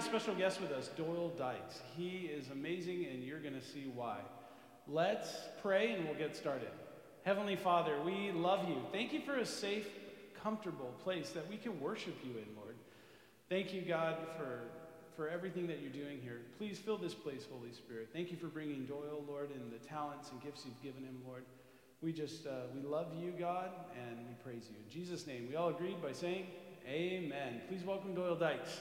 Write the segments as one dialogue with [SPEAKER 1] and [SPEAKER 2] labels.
[SPEAKER 1] a special guest with us, Doyle Dykes. He is amazing, and you're going to see why. Let's pray and we'll get started. Heavenly Father, we love you. Thank you for a safe, comfortable place that we can worship you in, Lord. Thank you, God, for, for everything that you're doing here. Please fill this place, Holy Spirit. Thank you for bringing Doyle, Lord, and the talents and gifts you've given him, Lord. We just, uh, we love you, God, and we praise you. In Jesus' name, we all agreed by saying, Amen. Please welcome Doyle Dykes.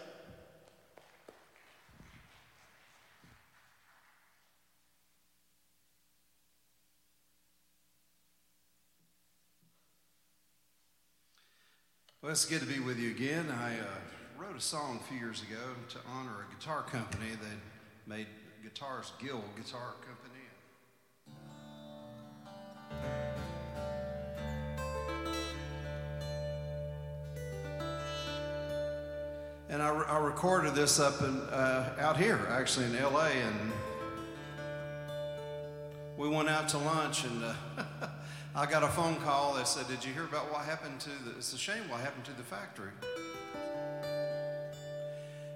[SPEAKER 2] Well, it's good to be with you again. I uh, wrote a song a few years ago to honor a guitar company that made guitars, Guild Guitar Company. And I, I recorded this up in, uh, out here, actually in LA, and we went out to lunch and. Uh, I got a phone call that said, Did you hear about what happened to the, it's a shame what happened to the factory.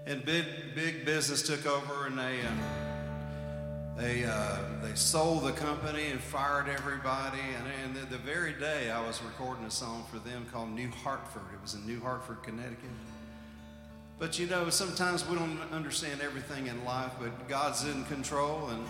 [SPEAKER 2] And big, big business took over and they, uh, they, uh, they sold the company and fired everybody. And, and the, the very day I was recording a song for them called New Hartford. It was in New Hartford, Connecticut. But you know, sometimes we don't understand everything in life, but God's in control and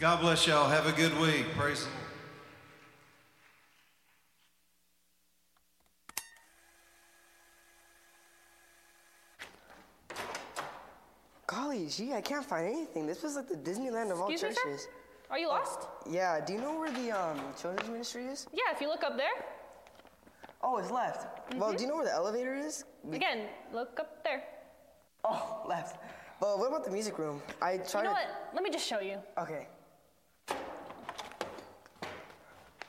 [SPEAKER 2] God bless y'all. Have a good week. Praise the Lord.
[SPEAKER 3] Golly gee, I can't find anything. This was like the Disneyland of all
[SPEAKER 4] Excuse me,
[SPEAKER 3] churches.
[SPEAKER 4] sir? Are you lost?
[SPEAKER 3] Yeah, do you know where the um, children's ministry is?
[SPEAKER 4] Yeah, if you look up there.
[SPEAKER 3] Oh, it's left. Well, do you know where the elevator is? We-
[SPEAKER 4] Again, look up there.
[SPEAKER 3] Oh, left. Well, what about the music room? I tried
[SPEAKER 4] You know
[SPEAKER 3] to.
[SPEAKER 4] what? Let me just show you.
[SPEAKER 3] Okay.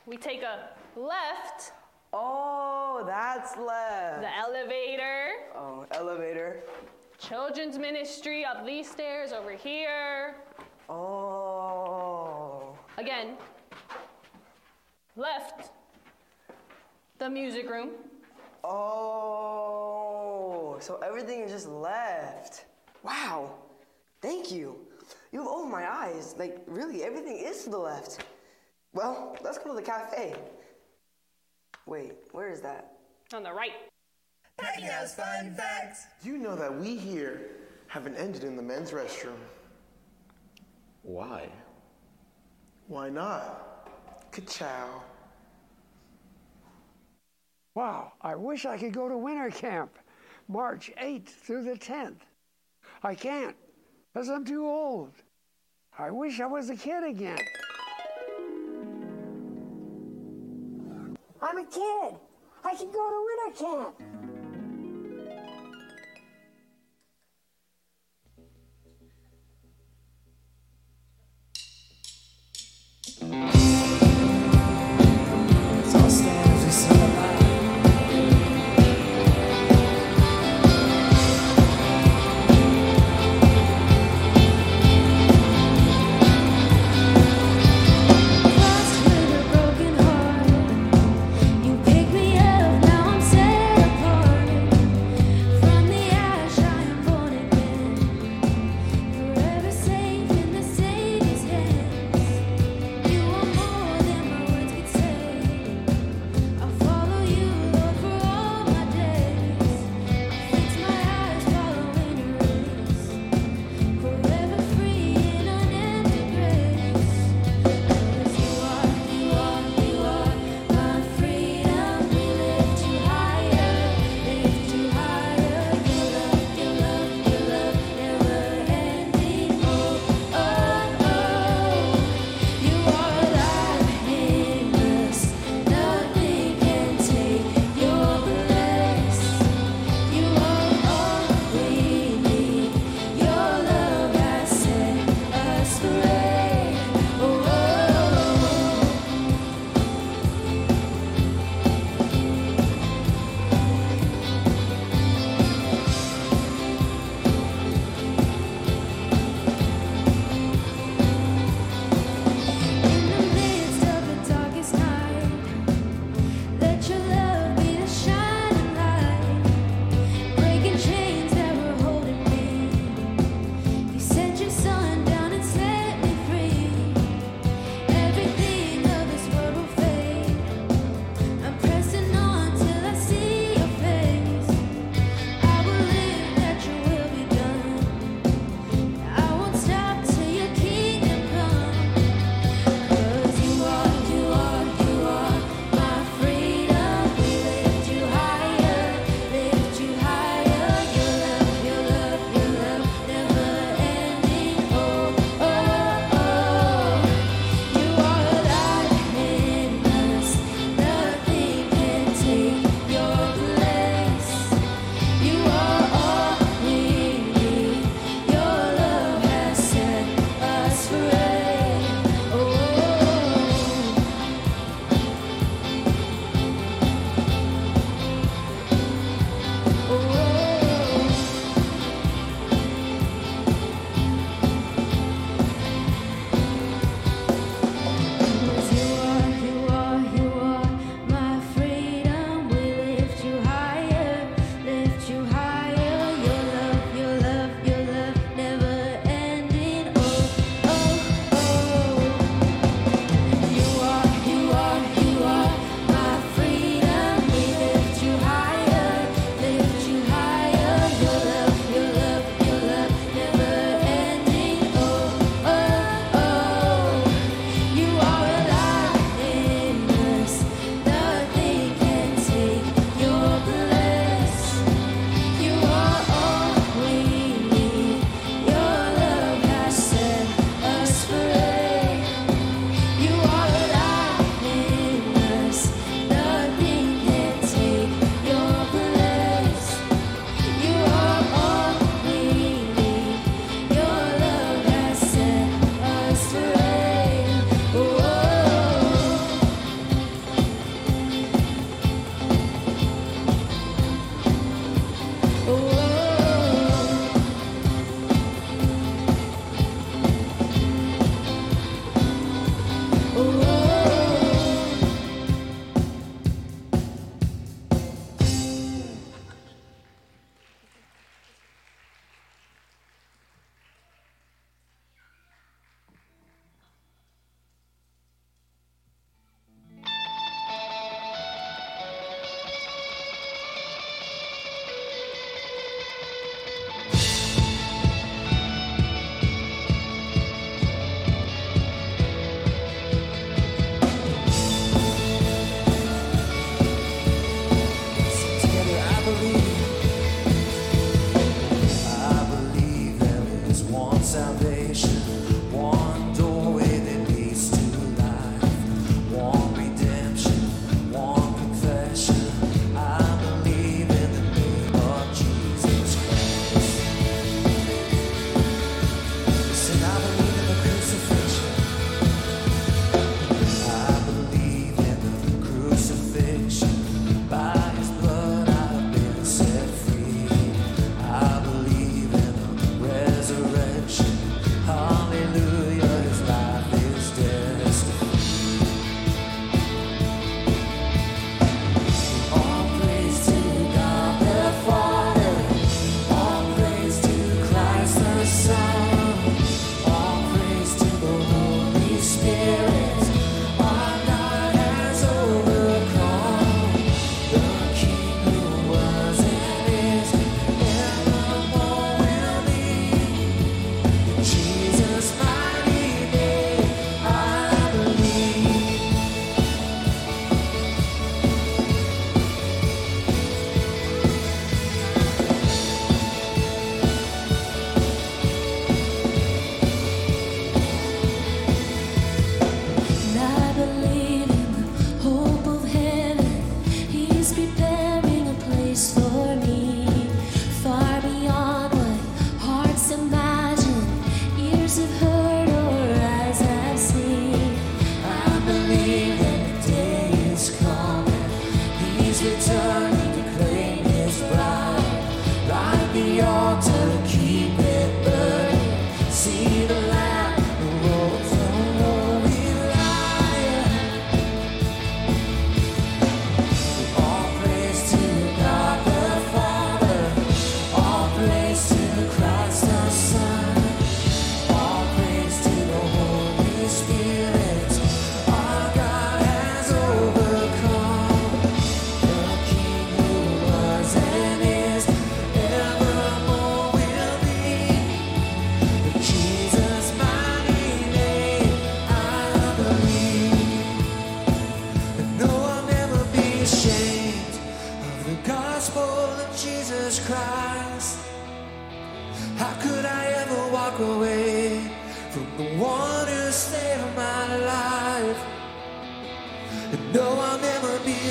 [SPEAKER 4] We take a left,
[SPEAKER 3] Oh, that's left.
[SPEAKER 4] the elevator,
[SPEAKER 3] Oh, elevator.
[SPEAKER 4] children's ministry up these stairs over here.
[SPEAKER 3] Oh.
[SPEAKER 4] Again, left, the music room.
[SPEAKER 3] Oh. So everything is just left. Wow. Thank you. You've opened my eyes. Like, really, everything is to the left. Well, let's go to the cafe. Wait, where is that?
[SPEAKER 4] On the right.
[SPEAKER 5] You know that we here haven't ended in the men's restroom.
[SPEAKER 6] Why?
[SPEAKER 5] Why not? Ka-chow.
[SPEAKER 7] Wow, I wish I could go to winter camp, March 8th through the 10th. I can't, because I'm too old. I wish I was a kid again. A kid. I can go to winter camp.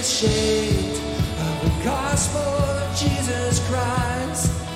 [SPEAKER 6] Be ashamed of the gospel of Jesus Christ.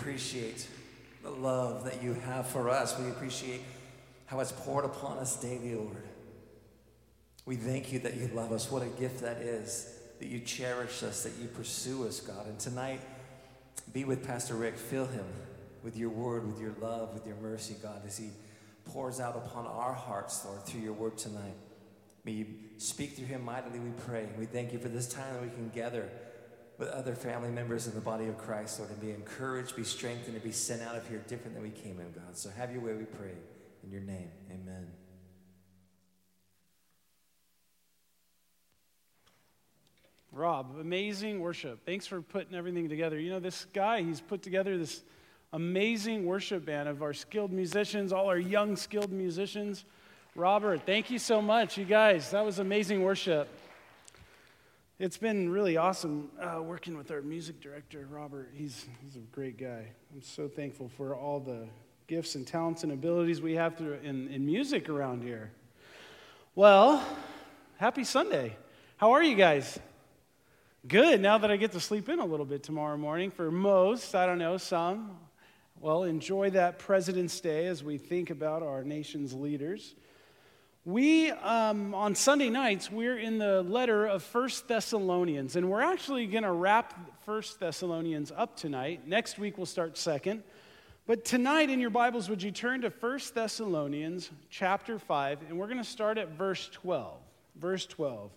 [SPEAKER 6] Appreciate the love that you have for us. We appreciate how it's poured upon us daily, Lord. We thank you that you love us. What a gift that is, that you cherish us, that you pursue us, God. And tonight, be with Pastor Rick. Fill him with your word, with your love, with your mercy, God, as he pours out upon our hearts, Lord, through your word tonight. May you speak through him mightily, we pray. We thank you for this time that we can gather with other family members in the body of Christ, Lord, and be encouraged, be strengthened, and be sent out of here different than we came in, God. So have your way, we pray. In your name, amen.
[SPEAKER 1] Rob, amazing worship. Thanks for putting everything together. You know, this guy, he's put together this amazing worship band of our skilled musicians, all our young skilled musicians. Robert, thank you so much, you guys. That was amazing worship. It's been really awesome uh, working with our music director, Robert. He's, he's a great guy. I'm so thankful for all the gifts and talents and abilities we have through, in, in music around here. Well, happy Sunday. How are you guys? Good. Now that I get to sleep in a little bit tomorrow morning, for most, I don't know, some, well, enjoy that President's Day as we think about our nation's leaders. We, um, on Sunday nights, we're in the letter of First Thessalonians, and we're actually going to wrap First Thessalonians up tonight. Next week, we'll start second. But tonight in your Bibles, would you turn to First Thessalonians chapter 5, and we're going to start at verse 12. Verse 12.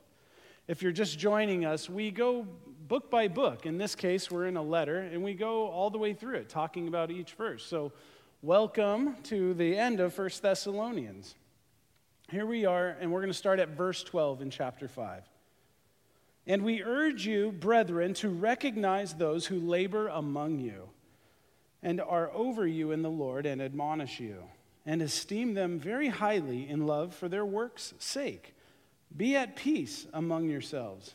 [SPEAKER 1] If you're just joining us, we go book by book. In this case, we're in a letter, and we go all the way through it, talking about each verse. So, welcome to the end of First Thessalonians. Here we are, and we're going to start at verse 12 in chapter 5. And we urge you, brethren, to recognize those who labor among you and are over you in the Lord and admonish you, and esteem them very highly in love for their work's sake. Be at peace among yourselves.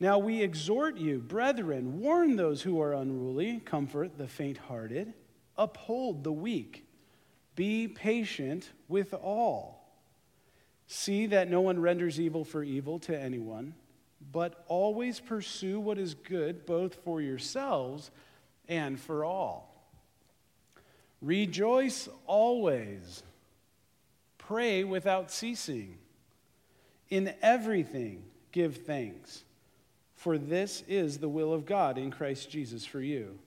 [SPEAKER 1] Now we exhort you, brethren, warn those who are unruly, comfort the faint hearted, uphold the weak, be patient with all. See that no one renders evil for evil to anyone, but always pursue what is good, both for yourselves and for all. Rejoice always, pray without ceasing. In everything, give thanks, for this is the will of God in Christ Jesus for you.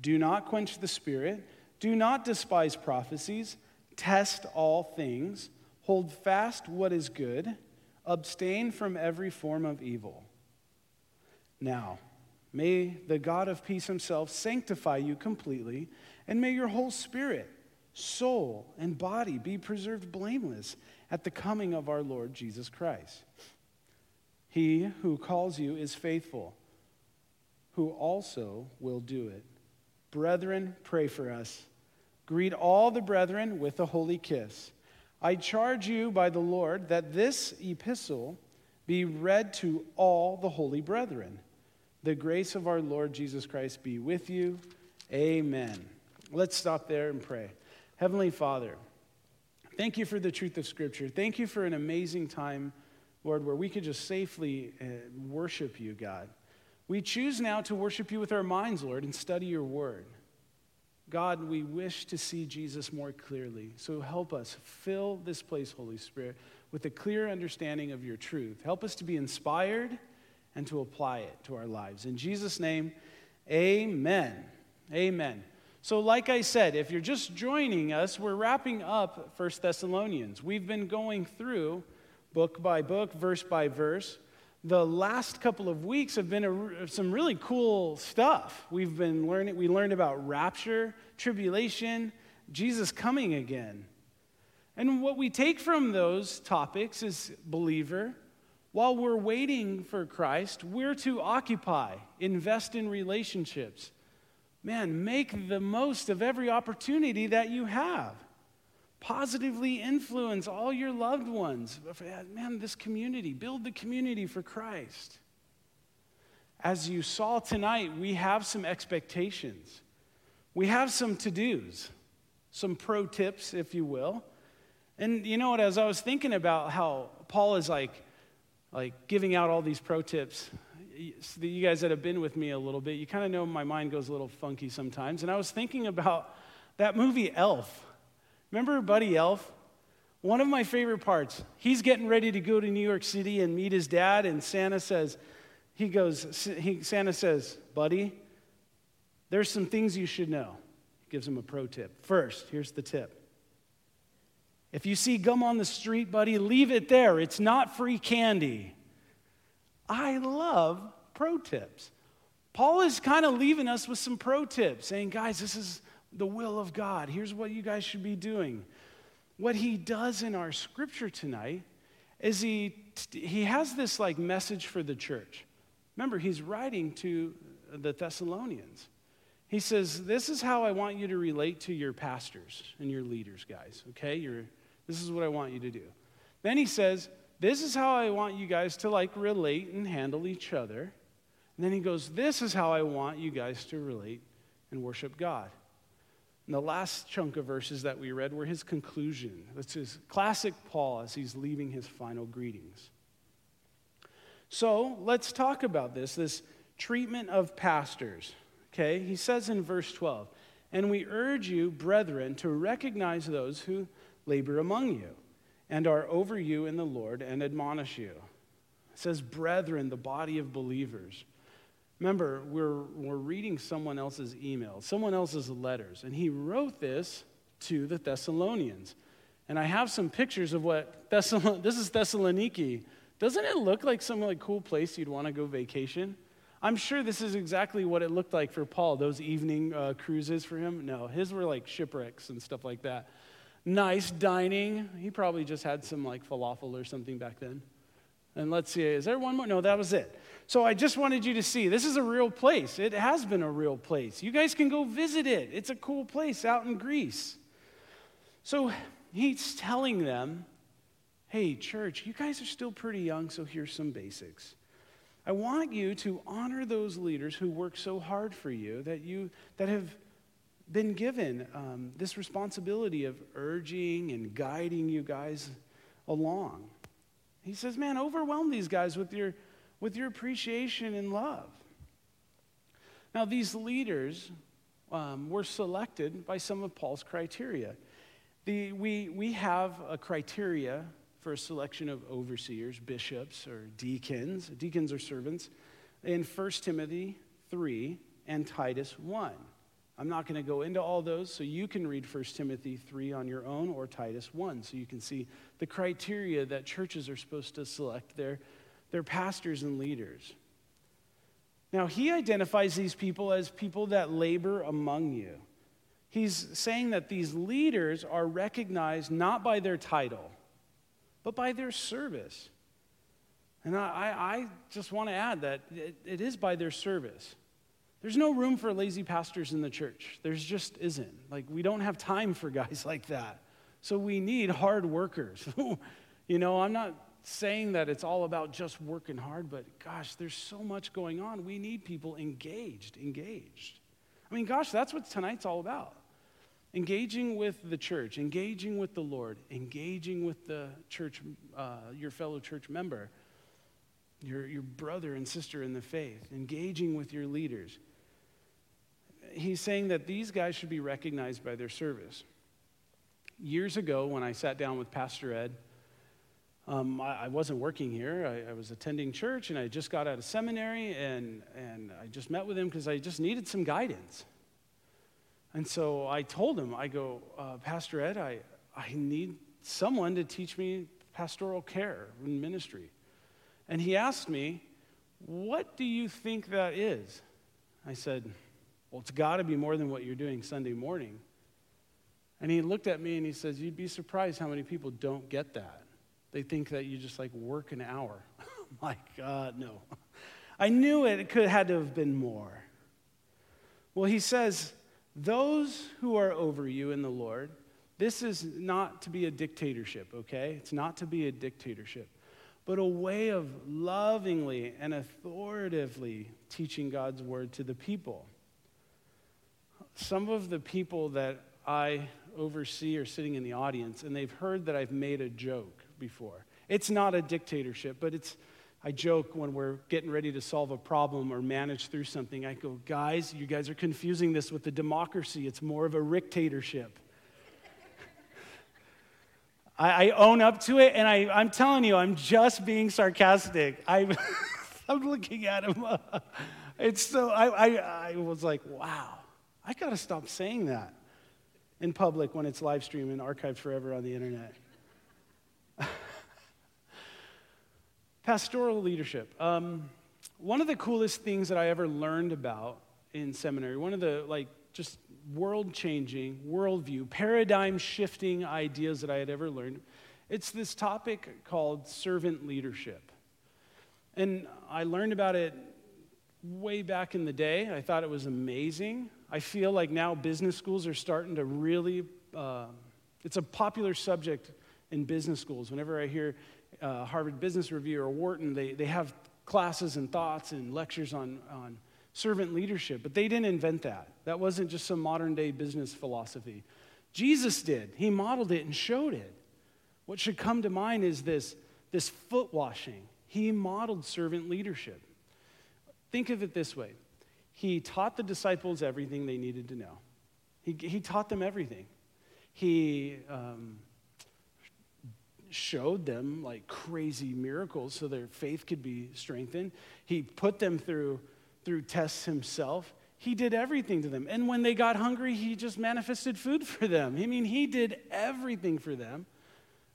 [SPEAKER 1] Do not quench the spirit, do not despise prophecies, test all things, hold fast what is good, abstain from every form of evil. Now, may the God of peace himself sanctify you completely, and may your whole spirit, soul, and body be preserved blameless at the coming of our Lord Jesus Christ. He who calls you is faithful, who also will do it. Brethren, pray for us. Greet all the brethren with a holy kiss. I charge you by the Lord that this epistle be read to all the holy brethren. The grace of our Lord Jesus Christ be with you. Amen. Let's stop there and pray. Heavenly Father, thank you for the truth of Scripture. Thank you for an amazing time, Lord, where we could just safely uh, worship you, God. We choose now to worship you with our minds, Lord, and study your word. God, we wish to see Jesus more clearly. So help us fill this place, Holy Spirit, with a clear understanding of your truth. Help us to be inspired and to apply it to our lives. In Jesus' name, amen. Amen. So, like I said, if you're just joining us, we're wrapping up First Thessalonians. We've been going through book by book, verse by verse. The last couple of weeks have been a, some really cool stuff. We've been learning, we learned about rapture, tribulation, Jesus coming again. And what we take from those topics is believer, While we're waiting for Christ, we're to occupy, invest in relationships. Man, make the most of every opportunity that you have. Positively influence all your loved ones. Man, this community, build the community for Christ. As you saw tonight, we have some expectations. We have some to dos, some pro tips, if you will. And you know what, as I was thinking about how Paul is like, like giving out all these pro tips, you guys that have been with me a little bit, you kind of know my mind goes a little funky sometimes. And I was thinking about that movie Elf. Remember Buddy Elf? One of my favorite parts. He's getting ready to go to New York City and meet his dad, and Santa says, he goes, he, Santa says, Buddy, there's some things you should know. He gives him a pro tip. First, here's the tip. If you see gum on the street, buddy, leave it there. It's not free candy. I love pro tips. Paul is kind of leaving us with some pro tips, saying, guys, this is the will of God. Here's what you guys should be doing. What he does in our scripture tonight is he, he has this like message for the church. Remember, he's writing to the Thessalonians. He says, This is how I want you to relate to your pastors and your leaders, guys, okay? You're, this is what I want you to do. Then he says, This is how I want you guys to like relate and handle each other. And then he goes, This is how I want you guys to relate and worship God. And the last chunk of verses that we read were his conclusion. That's his classic Paul as he's leaving his final greetings. So let's talk about this this treatment of pastors. Okay, he says in verse 12, and we urge you, brethren, to recognize those who labor among you and are over you in the Lord and admonish you. It says, brethren, the body of believers. Remember, we're, we're reading someone else's email, someone else's letters, and he wrote this to the Thessalonians. And I have some pictures of what Thessalon- this is Thessaloniki. Doesn't it look like some like cool place you'd want to go vacation? I'm sure this is exactly what it looked like for Paul, those evening uh, cruises for him. No, his were like shipwrecks and stuff like that. Nice dining. He probably just had some like falafel or something back then. And let's see, is there one more? No, that was it. So I just wanted you to see this is a real place. It has been a real place. You guys can go visit it. It's a cool place out in Greece. So he's telling them, hey, church, you guys are still pretty young, so here's some basics. I want you to honor those leaders who work so hard for you that you that have been given um, this responsibility of urging and guiding you guys along. He says, "Man, overwhelm these guys with your with your appreciation and love." Now, these leaders um, were selected by some of Paul's criteria. The, we, we have a criteria for a selection of overseers, bishops, or deacons. Deacons are servants in 1 Timothy 3 and Titus 1. I'm not going to go into all those, so you can read 1 Timothy 3 on your own or Titus 1, so you can see the criteria that churches are supposed to select their, their pastors and leaders. Now, he identifies these people as people that labor among you. He's saying that these leaders are recognized not by their title, but by their service. And I, I just want to add that it, it is by their service. There's no room for lazy pastors in the church. There's just isn't. Like, we don't have time for guys like that. So we need hard workers. you know, I'm not saying that it's all about just working hard, but gosh, there's so much going on. We need people engaged, engaged. I mean, gosh, that's what tonight's all about engaging with the church, engaging with the Lord, engaging with the church, uh, your fellow church member, your, your brother and sister in the faith, engaging with your leaders. He's saying that these guys should be recognized by their service. Years ago, when I sat down with Pastor Ed, um, I, I, wasn't working here. I, I, was attending church and I just got out of seminary and, and I just met with him because I just needed some guidance. And so I told him, I go, uh, Pastor Ed, I, I need someone to teach me pastoral care and ministry. And he asked me, What do you think that is? I said, Well, it's got to be more than what you're doing Sunday morning. And he looked at me and he says, You'd be surprised how many people don't get that. They think that you just like work an hour. My God, uh, no. I knew it, it could had to have been more. Well, he says, those who are over you in the Lord, this is not to be a dictatorship, okay? It's not to be a dictatorship, but a way of lovingly and authoritatively teaching God's word to the people. Some of the people that I oversee are sitting in the audience, and they've heard that I've made a joke before. It's not a dictatorship, but it's I joke when we're getting ready to solve a problem or manage through something. I go, guys, you guys are confusing this with the democracy. It's more of a dictatorship. I, own up to it, and I, I'm telling you, I'm just being sarcastic. I, I'm looking at him. it's so, I, I, I was like, wow, I got to stop saying that in public when it's live streamed and archived forever on the internet. Pastoral leadership. Um, one of the coolest things that I ever learned about in seminary, one of the like just world changing, worldview, paradigm shifting ideas that I had ever learned, it's this topic called servant leadership. And I learned about it way back in the day. I thought it was amazing. I feel like now business schools are starting to really, uh, it's a popular subject in business schools. Whenever I hear uh, Harvard Business Review or Wharton, they, they have classes and thoughts and lectures on, on servant leadership, but they didn't invent that. That wasn't just some modern day business philosophy. Jesus did. He modeled it and showed it. What should come to mind is this, this foot washing. He modeled servant leadership. Think of it this way He taught the disciples everything they needed to know, He, he taught them everything. He um, showed them like crazy miracles so their faith could be strengthened. He put them through, through tests himself. He did everything to them. And when they got hungry, he just manifested food for them. I mean, he did everything for them.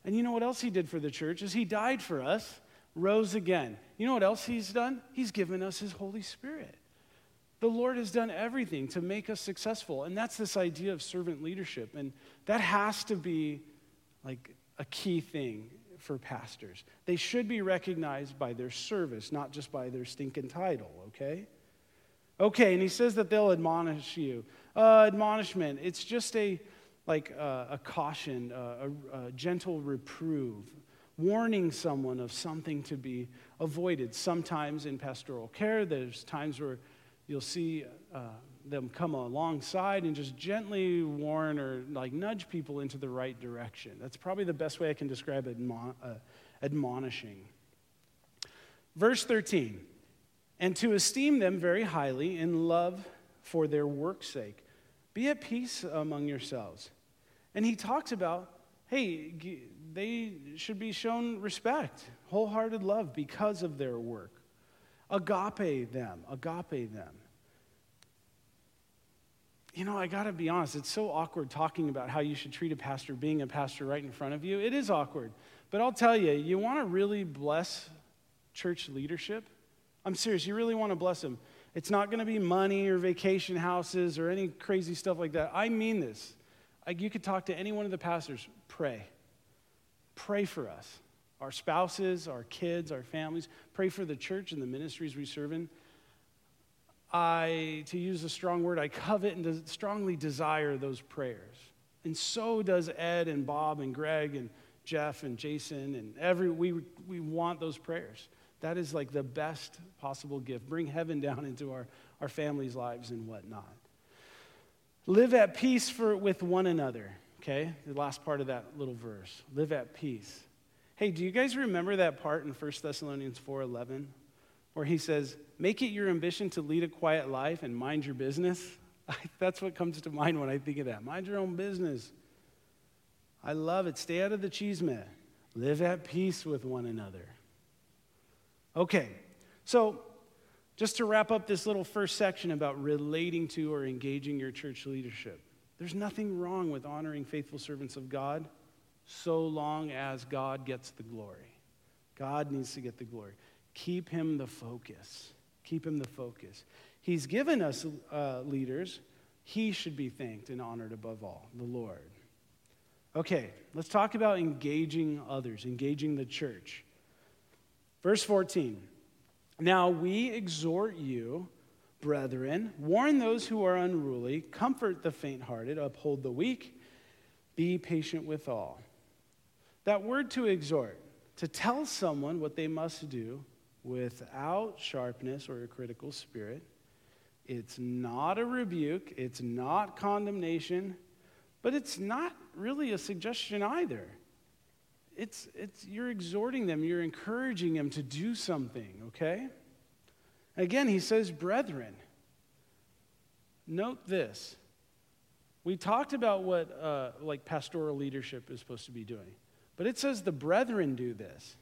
[SPEAKER 1] And you know what else he did for the church is he died for us, rose again. You know what else he's done? He's given us his Holy Spirit. The Lord has done everything to make us successful. And that's this idea of servant leadership. And that has to be like a key thing for pastors. They should be recognized by their service, not just by their stinking title, okay? Okay, and he says that they'll admonish you. Uh, admonishment, it's just a like uh, a caution, uh, a, a gentle reprove, warning someone of something to be avoided. Sometimes in pastoral care, there's times where you'll see uh, them come alongside and just gently warn or like nudge people into the right direction. That's probably the best way I can describe admon- uh, admonishing. Verse 13, and to esteem them very highly in love for their work's sake. Be at peace among yourselves. And he talks about, hey, they should be shown respect, wholehearted love because of their work. Agape them, agape them you know, I got to be honest, it's so awkward talking about how you should treat a pastor being a pastor right in front of you. It is awkward. But I'll tell you, you want to really bless church leadership? I'm serious, you really want to bless them. It's not going to be money or vacation houses or any crazy stuff like that. I mean this. Like you could talk to any one of the pastors, pray. Pray for us, our spouses, our kids, our families. Pray for the church and the ministries we serve in. I, to use a strong word, I covet and strongly desire those prayers. And so does Ed and Bob and Greg and Jeff and Jason and every, we, we want those prayers. That is like the best possible gift. Bring heaven down into our, our families' lives and whatnot. Live at peace for, with one another, okay? The last part of that little verse. Live at peace. Hey, do you guys remember that part in 1 Thessalonians 4.11 where he says, Make it your ambition to lead a quiet life and mind your business. That's what comes to mind when I think of that. Mind your own business. I love it. Stay out of the chisme. Live at peace with one another. Okay, so just to wrap up this little first section about relating to or engaging your church leadership, there's nothing wrong with honoring faithful servants of God so long as God gets the glory. God needs to get the glory. Keep him the focus. Keep him the focus. He's given us uh, leaders. He should be thanked and honored above all, the Lord. Okay, let's talk about engaging others, engaging the church. Verse 14. Now we exhort you, brethren, warn those who are unruly, comfort the faint hearted, uphold the weak, be patient with all. That word to exhort, to tell someone what they must do without sharpness or a critical spirit, it's not a rebuke, it's not condemnation, but it's not really a suggestion either. It's, it's, you're exhorting them, you're encouraging them to do something, okay? Again, he says, brethren. Note this. We talked about what uh, like pastoral leadership is supposed to be doing, but it says the brethren do this.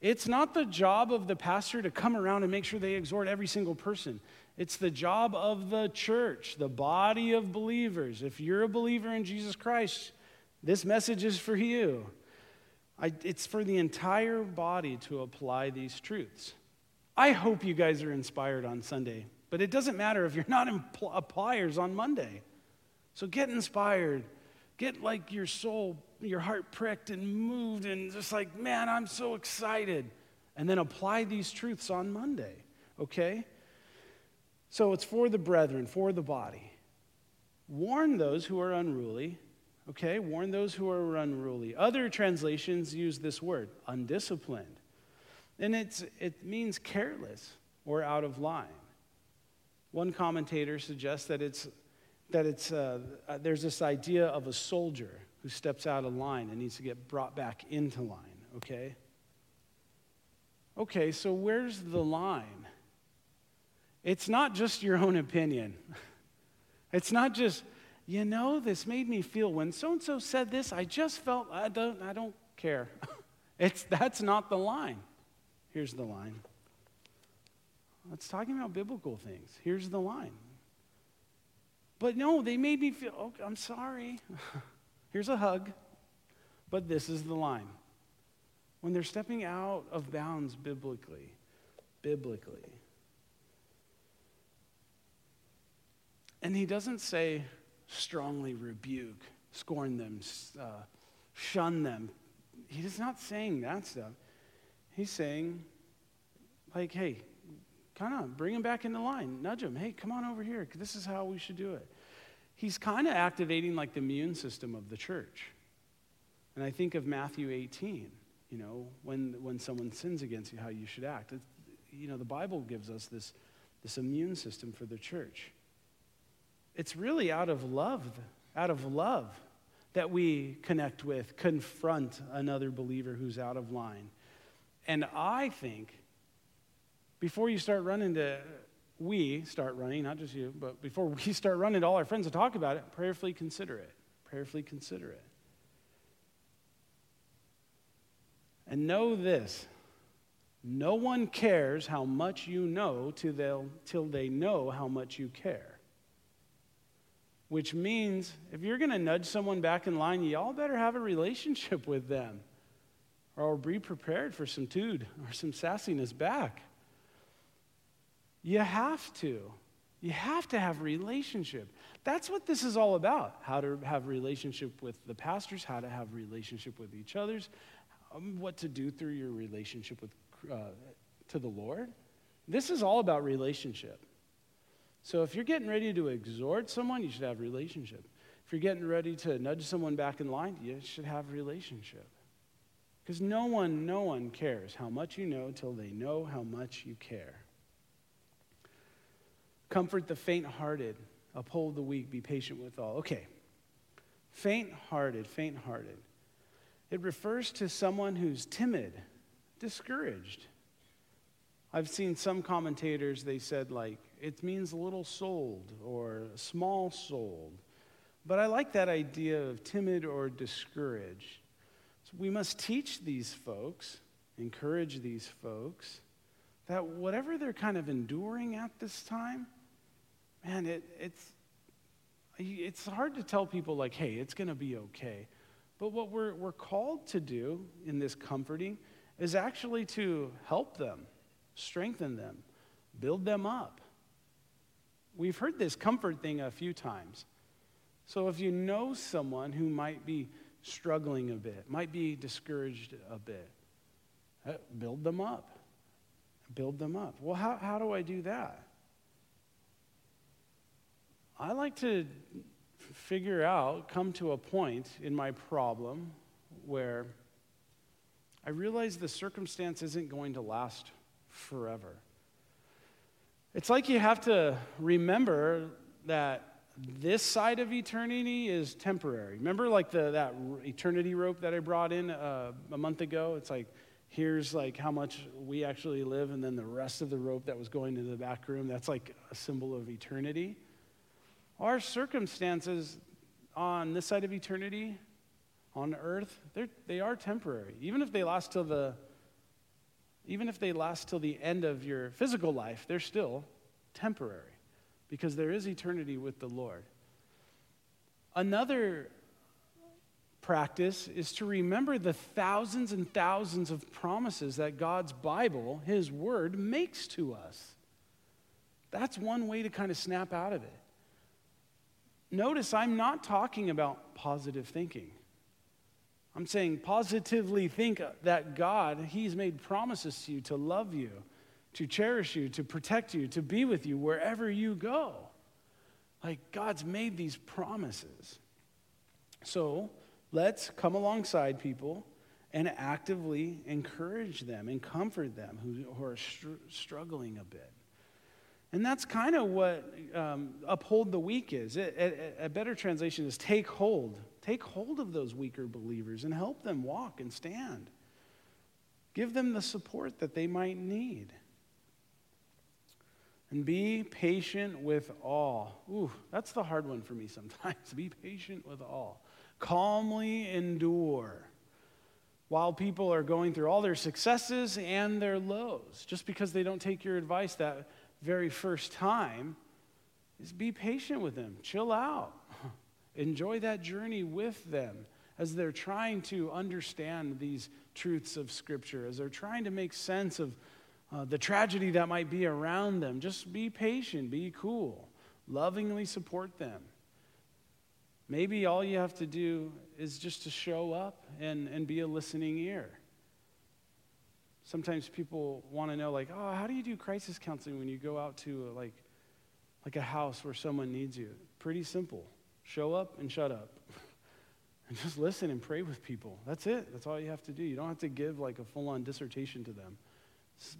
[SPEAKER 1] It's not the job of the pastor to come around and make sure they exhort every single person. It's the job of the church, the body of believers. If you're a believer in Jesus Christ, this message is for you. I, it's for the entire body to apply these truths. I hope you guys are inspired on Sunday, but it doesn't matter if you're not appliers on Monday. So get inspired. Get like your soul, your heart pricked and moved, and just like, man, I'm so excited. And then apply these truths on Monday, okay? So it's for the brethren, for the body. Warn those who are unruly Okay, warn those who are unruly. Other translations use this word, undisciplined. And it's, it means careless or out of line. One commentator suggests that, it's, that it's, uh, uh, there's this idea of a soldier who steps out of line and needs to get brought back into line, okay? Okay, so where's the line? It's not just your own opinion. It's not just, you know, this made me feel when so and so said this, I just felt I don't I don't care. it's that's not the line. Here's the line. It's talking about biblical things. Here's the line. But no, they made me feel, oh, I'm sorry. Here's a hug. But this is the line. When they're stepping out of bounds biblically, biblically. And he doesn't say, strongly rebuke, scorn them, uh, shun them. He's not saying that stuff. He's saying, like, hey, kind of bring him back into line, nudge him. Hey, come on over here. This is how we should do it. He's kind of activating like the immune system of the church. And I think of Matthew 18, you know, when, when someone sins against you, how you should act. It's, you know, the Bible gives us this, this immune system for the church. It's really out of love, out of love that we connect with, confront another believer who's out of line. And I think before you start running to, we start running, not just you, but before we start running to all our friends to talk about it, prayerfully consider it. Prayerfully consider it. And know this no one cares how much you know till, till they know how much you care which means if you're going to nudge someone back in line, y'all better have a relationship with them or be prepared for some dude or some sassiness back. You have to. You have to have relationship. That's what this is all about. How to have relationship with the pastors, how to have relationship with each others, um, what to do through your relationship with uh, to the Lord. This is all about relationship. So if you're getting ready to exhort someone, you should have relationship. If you're getting ready to nudge someone back in line, you should have relationship. Because no one, no one cares how much you know till they know how much you care. Comfort the faint hearted, uphold the weak, be patient with all. Okay. Faint hearted, faint hearted. It refers to someone who's timid, discouraged. I've seen some commentators, they said, like, it means little souled or small souled. But I like that idea of timid or discouraged. So we must teach these folks, encourage these folks, that whatever they're kind of enduring at this time, man, it, it's, it's hard to tell people, like, hey, it's going to be okay. But what we're, we're called to do in this comforting is actually to help them, strengthen them, build them up. We've heard this comfort thing a few times. So if you know someone who might be struggling a bit, might be discouraged a bit, uh, build them up, build them up. Well, how, how do I do that? I like to figure out, come to a point in my problem where I realize the circumstance isn't going to last forever. It's like you have to remember that this side of eternity is temporary. Remember, like the, that eternity rope that I brought in uh, a month ago? It's like, here's like how much we actually live, and then the rest of the rope that was going to the back room, that's like a symbol of eternity. Our circumstances on this side of eternity, on earth, they are temporary. Even if they last till the even if they last till the end of your physical life, they're still temporary because there is eternity with the Lord. Another practice is to remember the thousands and thousands of promises that God's Bible, His Word, makes to us. That's one way to kind of snap out of it. Notice I'm not talking about positive thinking. I'm saying positively think that God, He's made promises to you to love you, to cherish you, to protect you, to be with you wherever you go. Like God's made these promises. So let's come alongside people and actively encourage them and comfort them who, who are str- struggling a bit. And that's kind of what um, uphold the weak is. a better translation is take hold. Take hold of those weaker believers and help them walk and stand. Give them the support that they might need. And be patient with all. Ooh, that's the hard one for me sometimes. be patient with all. Calmly endure while people are going through all their successes and their lows. Just because they don't take your advice that very first time, is be patient with them. Chill out. Enjoy that journey with them as they're trying to understand these truths of Scripture, as they're trying to make sense of uh, the tragedy that might be around them. Just be patient, be cool, lovingly support them. Maybe all you have to do is just to show up and, and be a listening ear. Sometimes people want to know, like, oh, how do you do crisis counseling when you go out to like, like a house where someone needs you? Pretty simple. Show up and shut up. and just listen and pray with people. That's it. That's all you have to do. You don't have to give like a full on dissertation to them.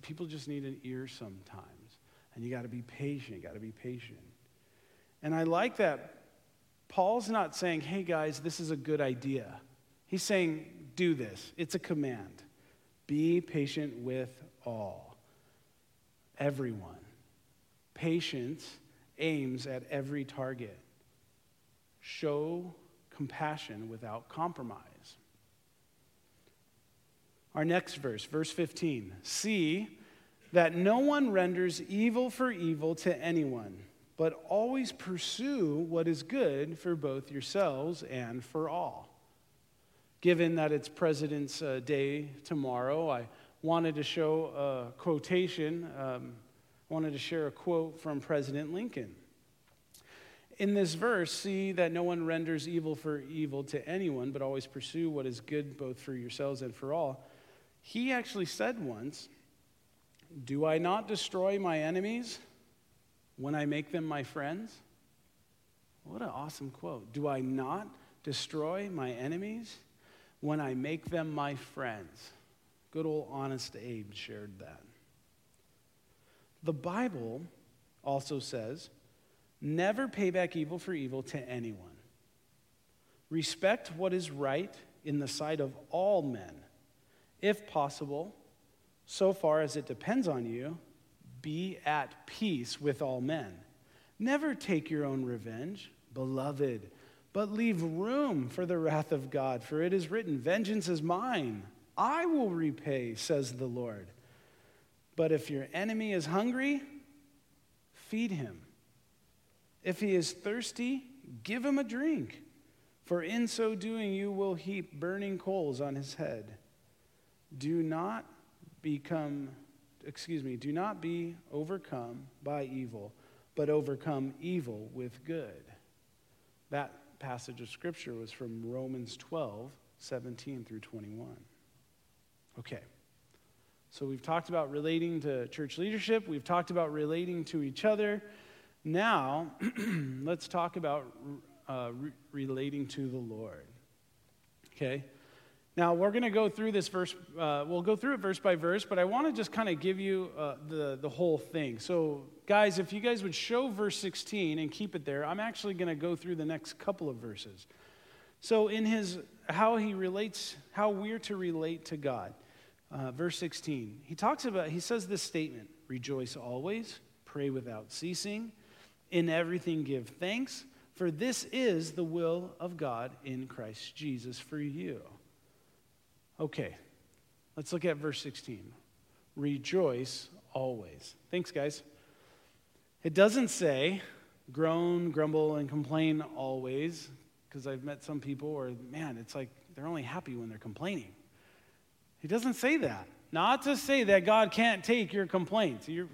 [SPEAKER 1] People just need an ear sometimes. And you got to be patient. You got to be patient. And I like that Paul's not saying, hey guys, this is a good idea. He's saying, do this. It's a command. Be patient with all, everyone. Patience aims at every target. Show compassion without compromise. Our next verse, verse 15. See that no one renders evil for evil to anyone, but always pursue what is good for both yourselves and for all. Given that it's President's uh, Day tomorrow, I wanted to show a quotation. Um, wanted to share a quote from President Lincoln in this verse, see that no one renders evil for evil to anyone, but always pursue what is good both for yourselves and for all. He actually said once, Do I not destroy my enemies when I make them my friends? What an awesome quote. Do I not destroy my enemies when I make them my friends? Good old honest Abe shared that. The Bible also says, Never pay back evil for evil to anyone. Respect what is right in the sight of all men. If possible, so far as it depends on you, be at peace with all men. Never take your own revenge, beloved, but leave room for the wrath of God, for it is written, Vengeance is mine, I will repay, says the Lord. But if your enemy is hungry, feed him. If he is thirsty, give him a drink, for in so doing you will heap burning coals on his head. Do not become, excuse me, do not be overcome by evil, but overcome evil with good. That passage of scripture was from Romans 12, 17 through 21. Okay, So we've talked about relating to church leadership, we've talked about relating to each other. Now, let's talk about uh, re- relating to the Lord. Okay? Now, we're going to go through this verse, uh, we'll go through it verse by verse, but I want to just kind of give you uh, the, the whole thing. So, guys, if you guys would show verse 16 and keep it there, I'm actually going to go through the next couple of verses. So, in his, how he relates, how we're to relate to God, uh, verse 16, he talks about, he says this statement rejoice always, pray without ceasing, in everything give thanks, for this is the will of God in Christ Jesus for you. Okay, let's look at verse 16. Rejoice always. Thanks, guys. It doesn't say groan, grumble, and complain always, because I've met some people where, man, it's like they're only happy when they're complaining. He doesn't say that. Not to say that God can't take your complaints. You're,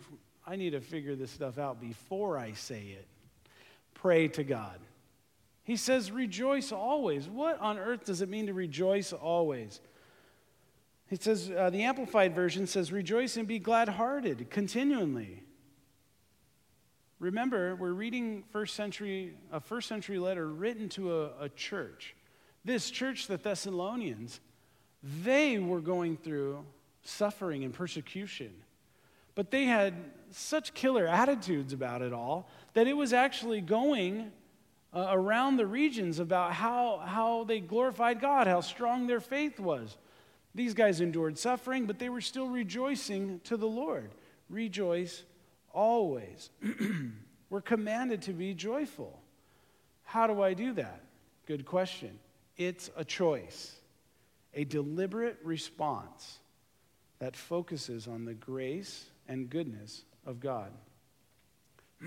[SPEAKER 1] I need to figure this stuff out before I say it. Pray to God. He says, rejoice always. What on earth does it mean to rejoice always? He says, uh, the Amplified Version says, rejoice and be glad hearted continually. Remember, we're reading first century, a first century letter written to a, a church. This church, the Thessalonians, they were going through suffering and persecution. But they had such killer attitudes about it all that it was actually going uh, around the regions about how, how they glorified God, how strong their faith was. These guys endured suffering, but they were still rejoicing to the Lord. Rejoice always. we're commanded to be joyful. How do I do that? Good question. It's a choice, a deliberate response that focuses on the grace and goodness of God.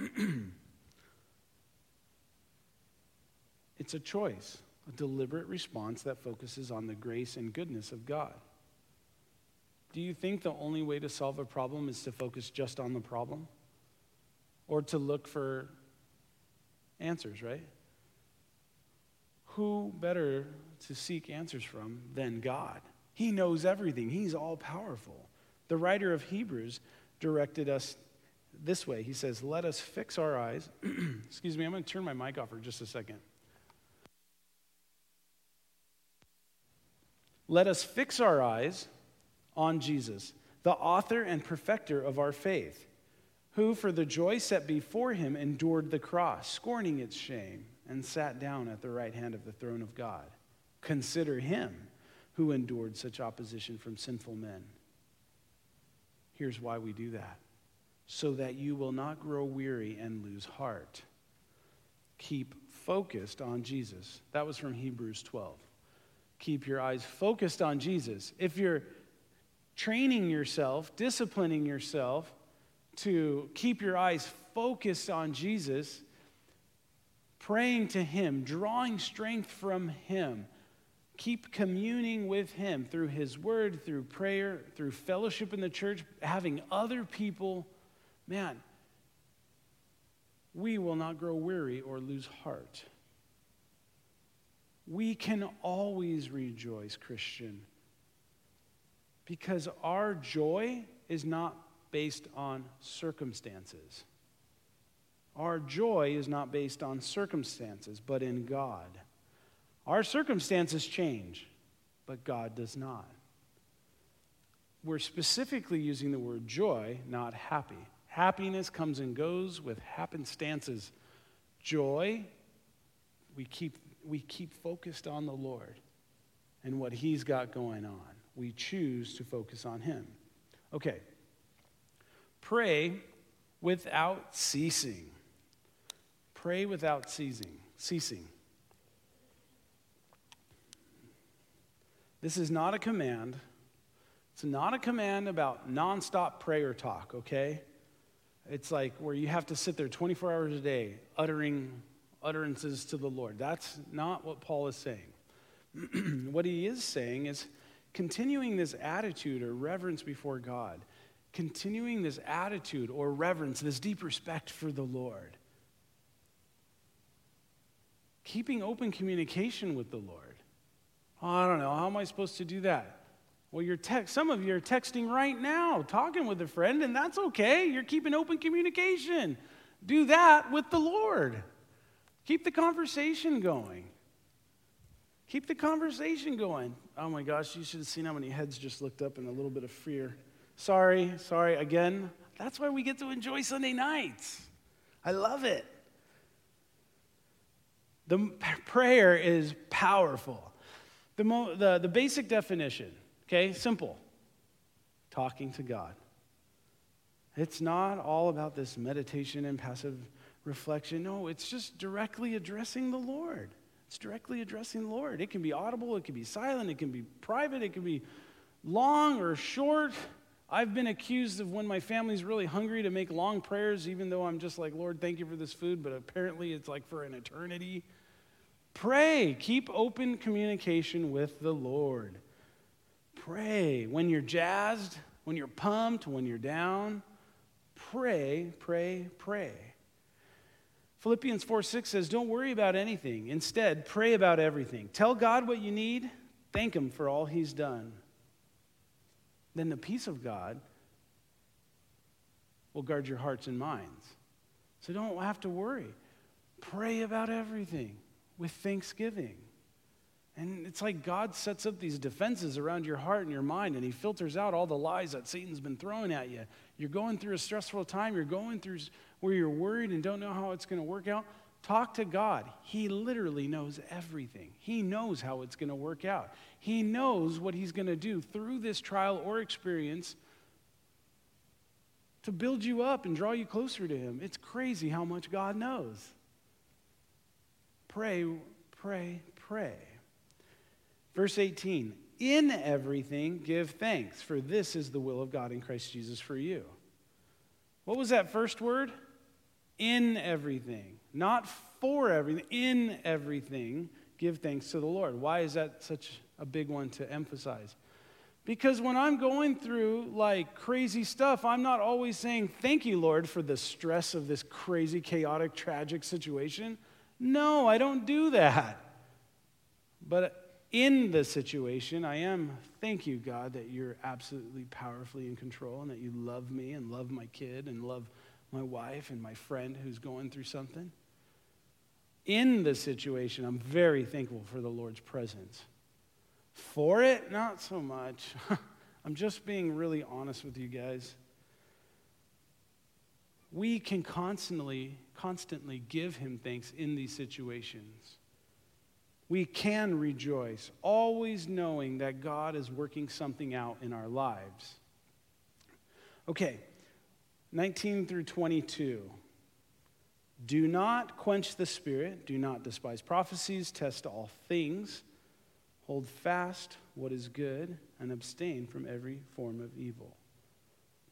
[SPEAKER 1] it's a choice, a deliberate response that focuses on the grace and goodness of God. Do you think the only way to solve a problem is to focus just on the problem? Or to look for answers, right? Who better to seek answers from than God? He knows everything, He's all powerful. The writer of Hebrews directed us this way He says, Let us fix our eyes. Excuse me, I'm going to turn my mic off for just a second. Let us fix our eyes on Jesus, the author and perfecter of our faith, who, for the joy set before him, endured the cross, scorning its shame, and sat down at the right hand of the throne of God. Consider him who endured such opposition from sinful men. Here's why we do that so that you will not grow weary and lose heart. Keep focused on Jesus. That was from Hebrews 12. Keep your eyes focused on Jesus. If you're training yourself, disciplining yourself to keep your eyes focused on Jesus, praying to Him, drawing strength from Him. Keep communing with Him through His Word, through prayer, through fellowship in the church, having other people. Man, we will not grow weary or lose heart. We can always rejoice, Christian, because our joy is not based on circumstances. Our joy is not based on circumstances, but in God. Our circumstances change, but God does not. We're specifically using the word joy, not happy. Happiness comes and goes with happenstances. Joy, we keep, we keep focused on the Lord and what He's got going on we choose to focus on Him. Okay. Pray without ceasing. Pray without ceasing. Ceasing. This is not a command. It's not a command about nonstop prayer talk, okay? It's like where you have to sit there 24 hours a day uttering utterances to the Lord. That's not what Paul is saying. what he is saying is continuing this attitude or reverence before God, continuing this attitude or reverence, this deep respect for the Lord, keeping open communication with the Lord. Oh, I don't know, how am I supposed to do that? Well, you're text, some of you are texting right now, talking with a friend, and that's okay. You're keeping open communication. Do that with the Lord. Keep the conversation going. Keep the conversation going. Oh my gosh, you should have seen how many heads just looked up in a little bit of fear. Sorry, sorry, again. That's why we get to enjoy Sunday nights. I love it. The prayer is powerful. The, mo- the, the basic definition, okay, simple talking to God. It's not all about this meditation and passive reflection. No, it's just directly addressing the Lord. It's directly addressing the Lord. It can be audible, it can be silent, it can be private, it can be long or short. I've been accused of when my family's really hungry to make long prayers, even though I'm just like, Lord, thank you for this food, but apparently it's like for an eternity. Pray. Keep open communication with the Lord. Pray. When you're jazzed, when you're pumped, when you're down, pray, pray, pray. Philippians 4 6 says, Don't worry about anything. Instead, pray about everything. Tell God what you need, thank Him for all He's done. Then the peace of God will guard your hearts and minds. So don't have to worry. Pray about everything with thanksgiving. And it's like God sets up these defenses around your heart and your mind, and He filters out all the lies that Satan's been throwing at you. You're going through a stressful time, you're going through where you're worried and don't know how it's going to work out. Talk to God. He literally knows everything. He knows how it's going to work out. He knows what He's going to do through this trial or experience to build you up and draw you closer to Him. It's crazy how much God knows. Pray, pray, pray. Verse 18 In everything give thanks, for this is the will of God in Christ Jesus for you. What was that first word? In everything. Not for everything, in everything, give thanks to the Lord. Why is that such a big one to emphasize? Because when I'm going through like crazy stuff, I'm not always saying, Thank you, Lord, for the stress of this crazy, chaotic, tragic situation. No, I don't do that. But in the situation, I am, thank you, God, that you're absolutely powerfully in control and that you love me and love my kid and love my wife and my friend who's going through something. In the situation, I'm very thankful for the Lord's presence. For it, not so much. I'm just being really honest with you guys. We can constantly, constantly give him thanks in these situations we can rejoice, always knowing that God is working something out in our lives. Okay, 19 through 22. Do not quench the spirit, do not despise prophecies, test all things, hold fast what is good, and abstain from every form of evil.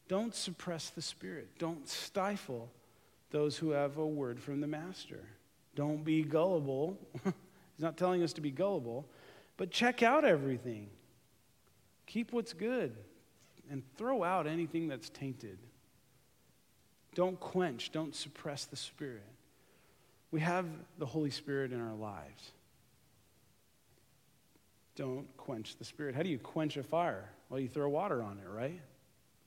[SPEAKER 1] Don't suppress the spirit, don't stifle those who have a word from the master. Don't be gullible. He's not telling us to be gullible, but check out everything. Keep what's good and throw out anything that's tainted. Don't quench, don't suppress the Spirit. We have the Holy Spirit in our lives. Don't quench the Spirit. How do you quench a fire? Well, you throw water on it, right?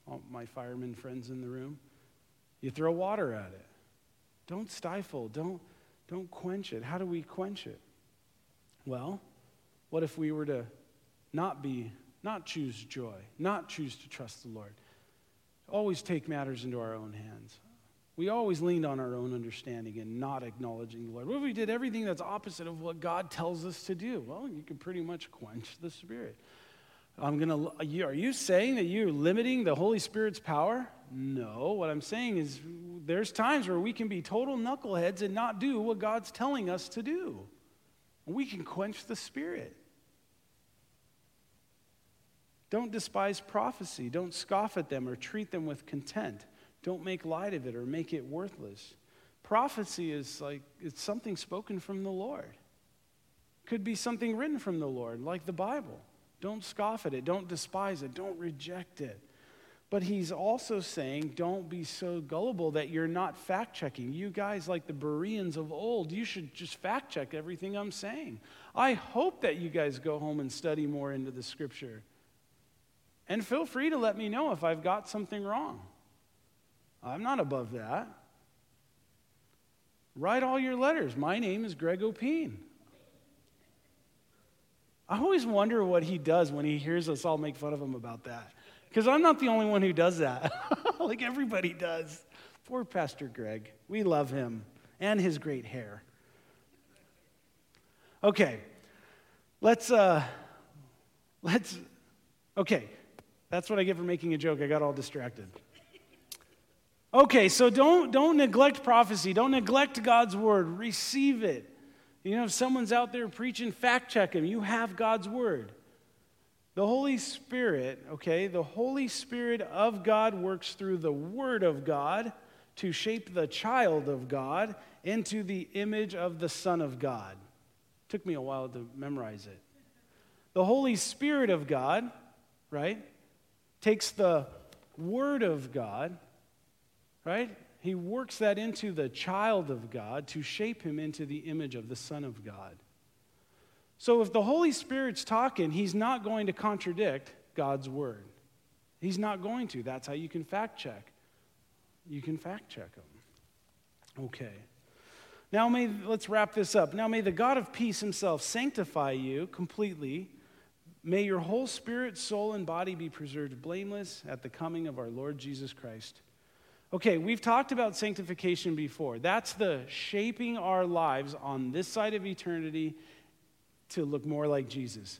[SPEAKER 1] All my firemen friends in the room. You throw water at it. Don't stifle, don't, don't quench it. How do we quench it? Well, what if we were to not be, not choose joy, not choose to trust the Lord? Always take matters into our own hands. We always leaned on our own understanding and not acknowledging the Lord. What if we did everything that's opposite of what God tells us to do? Well, you can pretty much quench the Spirit. I'm gonna. Are you saying that you're limiting the Holy Spirit's power? No. What I'm saying is, there's times where we can be total knuckleheads and not do what God's telling us to do. We can quench the spirit. Don't despise prophecy. Don't scoff at them or treat them with contempt. Don't make light of it or make it worthless. Prophecy is like it's something spoken from the Lord. Could be something written from the Lord, like the Bible. Don't scoff at it. Don't despise it. Don't reject it. But he's also saying, don't be so gullible that you're not fact checking. You guys, like the Bereans of old, you should just fact check everything I'm saying. I hope that you guys go home and study more into the scripture. And feel free to let me know if I've got something wrong. I'm not above that. Write all your letters. My name is Greg Opine. I always wonder what he does when he hears us all make fun of him about that. Because I'm not the only one who does that. like everybody does. Poor Pastor Greg. We love him and his great hair. Okay. Let's uh let's okay. That's what I get for making a joke. I got all distracted. Okay, so don't don't neglect prophecy. Don't neglect God's word. Receive it. You know, if someone's out there preaching, fact check him. You have God's word. The Holy Spirit, okay, the Holy Spirit of God works through the Word of God to shape the child of God into the image of the Son of God. Took me a while to memorize it. The Holy Spirit of God, right, takes the Word of God, right? He works that into the child of God to shape him into the image of the Son of God. So if the Holy Spirit's talking, he's not going to contradict God's word. He's not going to. That's how you can fact check. You can fact check him. Okay. Now may let's wrap this up. Now may the God of peace himself sanctify you completely. May your whole spirit, soul, and body be preserved blameless at the coming of our Lord Jesus Christ. Okay, we've talked about sanctification before. That's the shaping our lives on this side of eternity to look more like Jesus.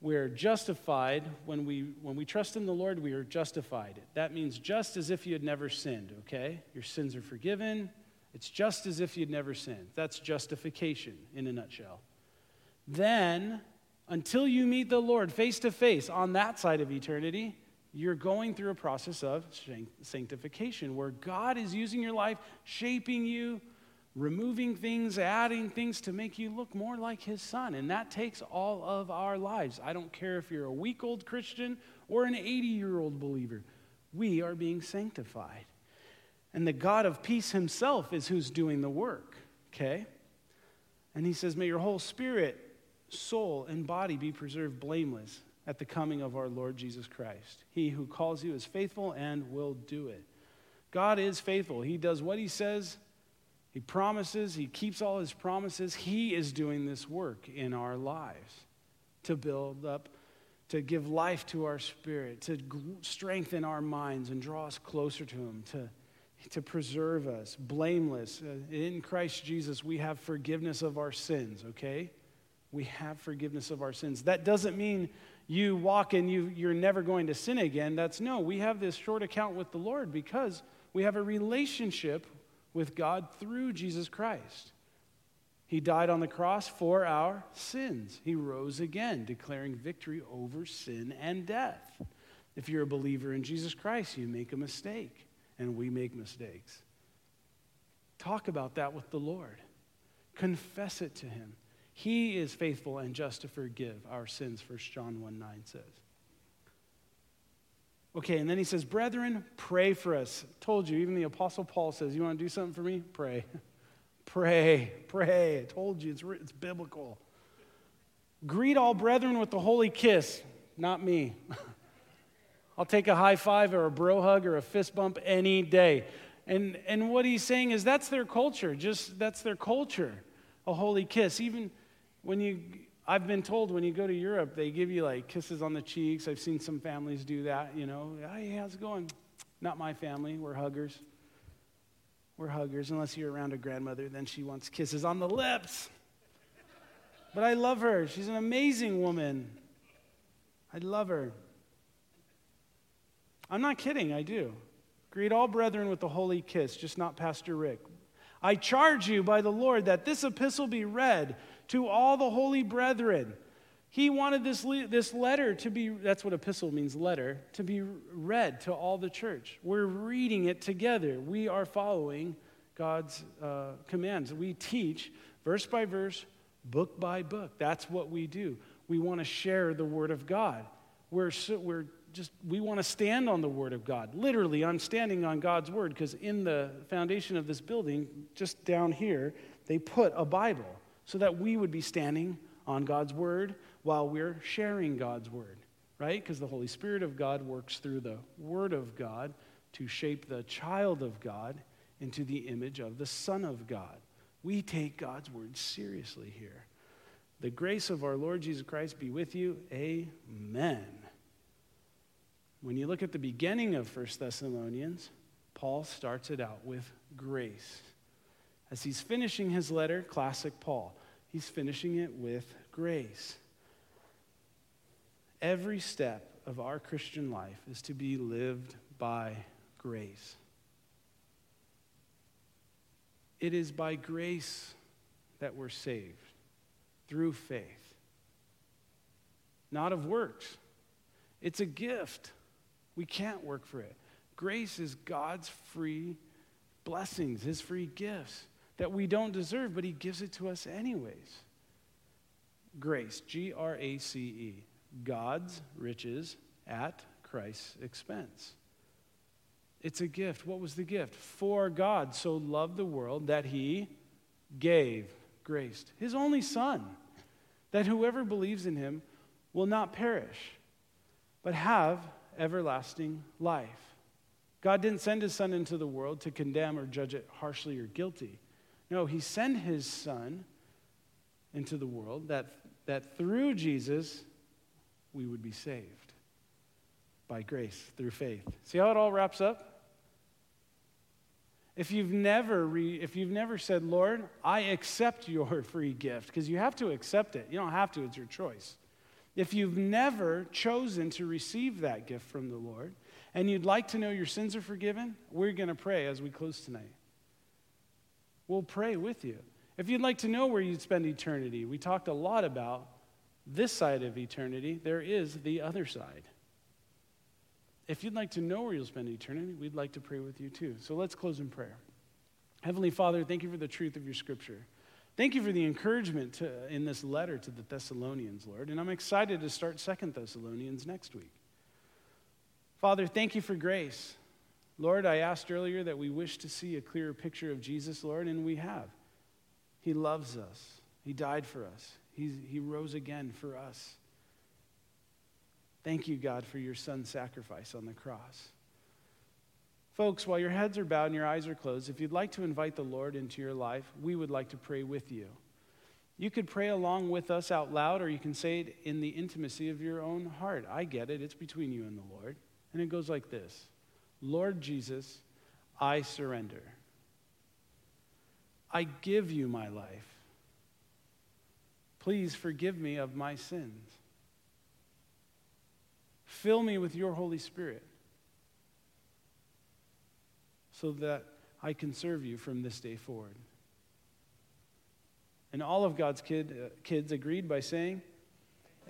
[SPEAKER 1] We're justified when we, when we trust in the Lord, we are justified. That means just as if you had never sinned, okay? Your sins are forgiven. It's just as if you'd never sinned. That's justification in a nutshell. Then, until you meet the Lord face to face on that side of eternity, you're going through a process of sanctification where God is using your life, shaping you, removing things, adding things to make you look more like his son. And that takes all of our lives. I don't care if you're a week old Christian or an 80 year old believer, we are being sanctified. And the God of peace himself is who's doing the work, okay? And he says, May your whole spirit, soul, and body be preserved blameless at the coming of our Lord Jesus Christ. He who calls you is faithful and will do it. God is faithful. He does what he says he promises, He keeps all His promises. He is doing this work in our lives to build up, to give life to our spirit, to strengthen our minds and draw us closer to Him, to, to preserve us blameless. Uh, in Christ Jesus, we have forgiveness of our sins, okay? We have forgiveness of our sins. That doesn't mean you walk and you, you're never going to sin again. That's no, we have this short account with the Lord because we have a relationship with God through Jesus Christ. He died on the cross for our sins. He rose again, declaring victory over sin and death. If you're a believer in Jesus Christ, you make a mistake, and we make mistakes. Talk about that with the Lord. Confess it to Him. He is faithful and just to forgive our sins, 1 John 1 9 says. Okay, and then he says, Brethren, pray for us. Told you, even the Apostle Paul says, You want to do something for me? Pray. pray. Pray. I told you, it's, it's biblical. Greet all brethren with the holy kiss. Not me. I'll take a high five or a bro hug or a fist bump any day. And, and what he's saying is that's their culture. Just that's their culture, a holy kiss. Even when you I've been told when you go to Europe, they give you like kisses on the cheeks. I've seen some families do that, you know. Hey, how's it going? Not my family. We're huggers. We're huggers, unless you're around a grandmother, then she wants kisses on the lips. But I love her. She's an amazing woman. I love her. I'm not kidding, I do. Greet all brethren with the holy kiss, just not Pastor Rick. I charge you by the Lord that this epistle be read to all the holy brethren. He wanted this, le- this letter to be, that's what epistle means, letter, to be read to all the church. We're reading it together. We are following God's uh, commands. We teach verse by verse, book by book. That's what we do. We want to share the Word of God. We're, so, we're just, we want to stand on the Word of God. Literally, I'm standing on God's Word because in the foundation of this building, just down here, they put a Bible so that we would be standing on God's word while we're sharing God's word. right? Because the Holy Spirit of God works through the Word of God to shape the child of God into the image of the Son of God. We take God's Word seriously here. The grace of our Lord Jesus Christ be with you. Amen. When you look at the beginning of 1 Thessalonians, Paul starts it out with grace. As he's finishing his letter, classic Paul, he's finishing it with grace. Every step of our Christian life is to be lived by grace. It is by grace that we're saved, through faith, not of works. It's a gift. We can't work for it. Grace is God's free blessings, His free gifts that we don't deserve, but He gives it to us anyways. Grace, G R A C E, God's riches at Christ's expense. It's a gift. What was the gift? For God so loved the world that He gave, grace, His only Son, that whoever believes in Him will not perish, but have everlasting life. God didn't send his son into the world to condemn or judge it harshly or guilty. No, he sent his son into the world that, that through Jesus we would be saved by grace, through faith. See how it all wraps up? If you've never, re, if you've never said, Lord, I accept your free gift, because you have to accept it. You don't have to, it's your choice. If you've never chosen to receive that gift from the Lord and you'd like to know your sins are forgiven, we're going to pray as we close tonight. We'll pray with you. If you'd like to know where you'd spend eternity, we talked a lot about this side of eternity. There is the other side. If you'd like to know where you'll spend eternity, we'd like to pray with you too. So let's close in prayer. Heavenly Father, thank you for the truth of your scripture. Thank you for the encouragement to, in this letter to the Thessalonians, Lord. And I'm excited to start Second Thessalonians next week. Father, thank you for grace. Lord, I asked earlier that we wish to see a clearer picture of Jesus, Lord, and we have. He loves us, He died for us, He's, He rose again for us. Thank you, God, for your Son's sacrifice on the cross. Folks, while your heads are bowed and your eyes are closed, if you'd like to invite the Lord into your life, we would like to pray with you. You could pray along with us out loud, or you can say it in the intimacy of your own heart. I get it, it's between you and the Lord. And it goes like this Lord Jesus, I surrender. I give you my life. Please forgive me of my sins. Fill me with your Holy Spirit so that I can serve you from this day forward. And all of God's kid, uh, kids agreed by saying,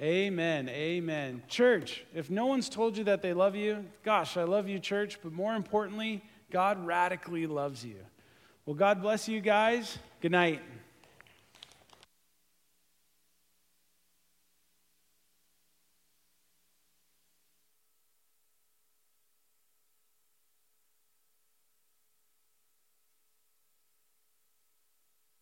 [SPEAKER 1] Amen, amen. Church, if no one's told you that they love you, gosh, I love you, church, but more importantly, God radically loves you. Well, God bless you guys. Good night.